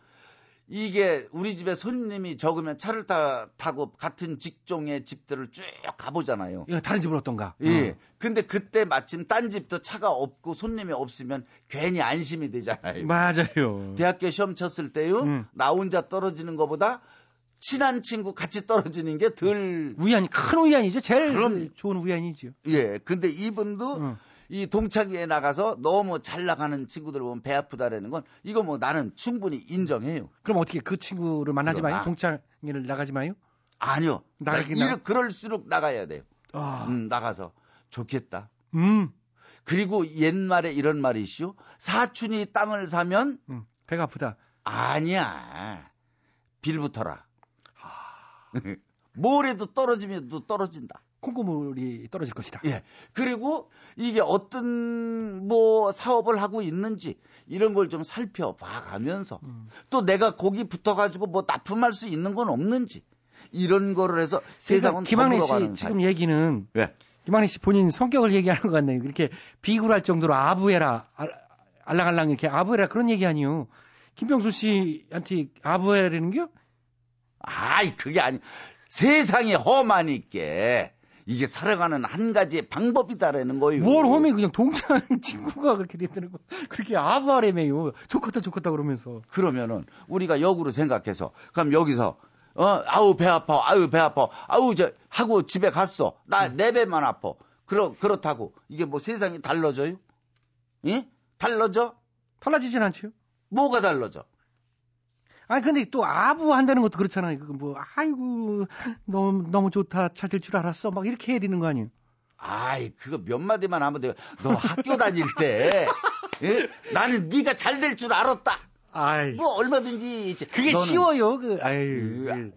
이게 우리 집에 손님이 적으면 차를 타, 타고 같은 직종의 집들을 쭉 가보잖아요. 이거 다른 집은 어떤가? 예. 어. 근데 그때 마침 딴 집도 차가 없고 손님이 없으면 괜히 안심이 되잖아요. 맞아요. 대학교 시험 쳤을 때요. 음. 나 혼자 떨어지는 것보다 친한 친구 같이 떨어지는 게 덜. 우연이, 큰 우연이죠. 제일 그럼- 그 좋은 우연이죠. 예. 근데 이분도 어. 이 동창회에 나가서 너무 잘 나가는 친구들 보면 배 아프다라는 건 이거 뭐 나는 충분히 인정해요. 그럼 어떻게 그 친구를 만나지 마요? 아. 동창회를 나가지 마요? 아니요. 나 나가긴 나- 그럴수록 나가야 돼요. 아. 음, 나가서 좋겠다. 음. 그리고 옛말에 이런 말이 있슈. 사촌이 땅을 사면 음, 배가 아프다. 아니야. 빌붙어라. 아. 뭐래도 떨어지면 또 떨어진다. 콩고물이 떨어질 것이다. 예. 그리고 이게 어떤 뭐 사업을 하고 있는지 이런 걸 좀 살펴봐 가면서 음. 또 내가 거기 붙어 가지고 뭐 납품할 수 있는 건 없는지 이런 거를 해서 세상은 김학래 더씨 지금 얘기는 왜? 김학래 씨 본인 성격을 얘기하는 것 같네요. 그렇게 비굴할 정도로 아부해라, 알- 알랑알랑 이렇게 아부해라 그런 얘기 아니요. 김병수 씨한테 아부해라는겨? 아이 그게 아니 세상에 험하니께 이게 살아가는 한 가지의 방법이다라는 거예요. 뭘 홈이 그냥 동창 (laughs) 친구가 그렇게 됐다는 거. 그렇게 아부하래매요. 좋겠다 좋겠다 그러면서. 그러면은 우리가 역으로 생각해서 그럼 여기서 어 아우 배 아파 아우 배 아파 아우 저 하고 집에 갔어 나 내 배만 아파 그렇 그렇다고 이게 뭐 세상이 달라져요? 예? 달라져? 달라지진 않죠. 뭐가 달라져? 아니 근데 또 아부 한다는 것도 그렇잖아요. 그거 뭐 아이고 너무 너무 좋다 찾을 줄 알았어 막 이렇게 해야 되는 거 아니에요? 아이 그거 몇 마디만 하면 돼요. 너 학교 다닐 때 예? 나는 네가 잘 될 줄 알았다. 아이 뭐 얼마든지 이제 그게 쉬워요. 그 아이 그,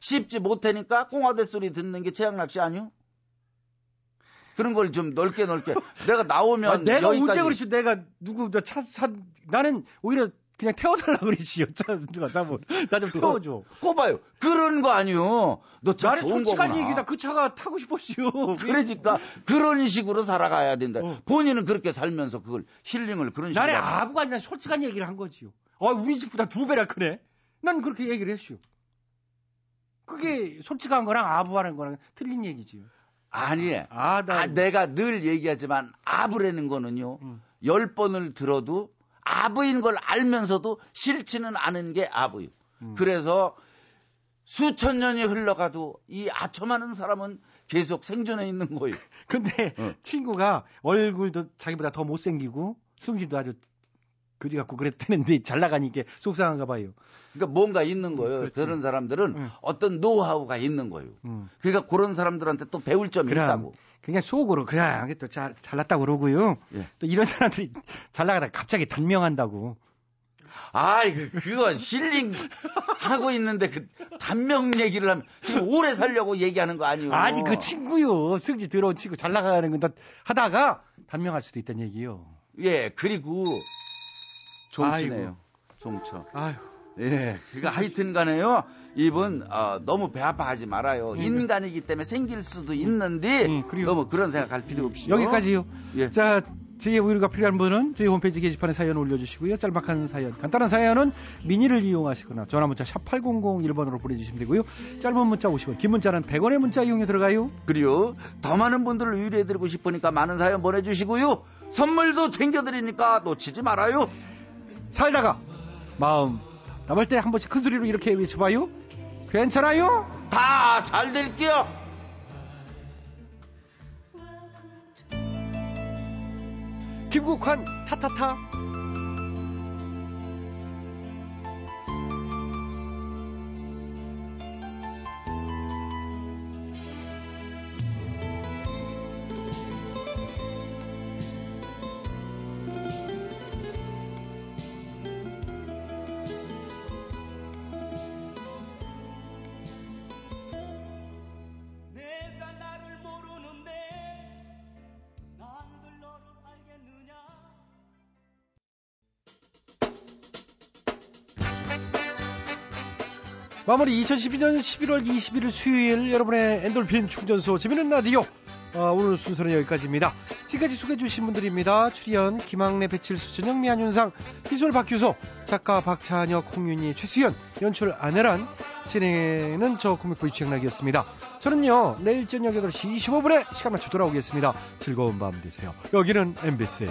쉽지 못하니까 꽁화대 소리 듣는 게 최양락 씨 아니요? 그런 걸 좀 넓게 넓게 내가 나오면 아, 내가 여기까지 언제 그러지? 내가 누구 차사 나는 오히려 그냥 태워달라 누가 차뭐 나좀 태워줘. 꼽아요. 그런 거 아니요. 나는 좋은 솔직한 거구나. 얘기다. 그 차가 타고 싶었지요. (laughs) 그러니까 그런 식으로 살아가야 된다. 본인은 그렇게 살면서 그걸 힐링을 그런 식으로. 나는. 아부가 아니라 솔직한 얘기를 한 거지요. 아, 우리 집보다 두 배나 크네. 난 그렇게 얘기를 했슈. 그게 솔직한 거랑 아부하는 거랑 틀린 얘기지요. 아니. 아, 나 아, 내가 늘 얘기하지만 아부라는 거는요. 음. 열 번을 들어도 아부인 걸 알면서도 싫지는 않은 게 아부요. 음. 그래서 수천 년이 흘러가도 이 아첨하는 사람은 계속 생존해 있는 거예요. (laughs) 근데 어. 친구가 얼굴도 자기보다 더 못생기고 승질도 아주 그지 같고 그랬다는데 잘 나가니까 속상한가 봐요. 그러니까 뭔가 있는 거예요. 그렇지. 그런 사람들은 응. 어떤 노하우가 있는 거예요. 음. 그러니까 그런 사람들한테 또 배울 점이 그럼 있다고. 그냥 속으로 그래 이게 또 잘, 잘났다고 그러고요. 예. 또 이런 사람들이 잘 나가다가 갑자기 단명한다고. 아이, 그, 그건 힐링 하고 있는데 그 단명 얘기를 하면 지금 오래 살려고 얘기하는 거 아니에요? 아니 그 친구요 승질 들어온 친구 잘 나가는 건다 하다가 단명할 수도 있다는 얘기요. 예, 그리고 종치네요. 종쳐. 아유. 예, 그러니까 하여튼 간에요. 이분 어, 너무 배 아파하지 말아요. 음. 인간이기 때문에 생길 수도 있는데 너무 그런 생각할 필요 없이 여기까지요. 예. 자, 저희 우리가 필요한 분은 저희 홈페이지 게시판에 사연 올려주시고요. 짤막한 사연, 간단한 사연은 미니를 이용하시거나 전화 문자 샵 8001번으로 보내주시면 되고요. 짧은 문자 50원, 긴 문자는 100원의 문자 이용료 들어가요. 그리고 더 많은 분들을 위로해드리고 싶으니까 많은 사연 보내주시고요. 선물도 챙겨드리니까 놓치지 말아요. 살다가 마음 답답할 때한 번씩 큰 소리로 이렇게 외쳐봐요. 괜찮아요? 다 잘 될게요. 김국환 타타타. 마무리 2012년 11월 21일 수요일 여러분의 엔돌핀 충전소 재미있는 라디오 어, 오늘 순서는 여기까지입니다. 지금까지 소개해주신 분들입니다. 출연 김학래, 배칠수, 전영미, 안윤상, 비주얼 박규소, 작가 박찬혁, 홍윤희, 최수연, 연출 안혜란, 진행은 저 코믹보이 최양락이었습니다. 저는요 내일 저녁 8시 25분에 시간 맞춰 돌아오겠습니다. 즐거운 밤 되세요. 여기는 MBC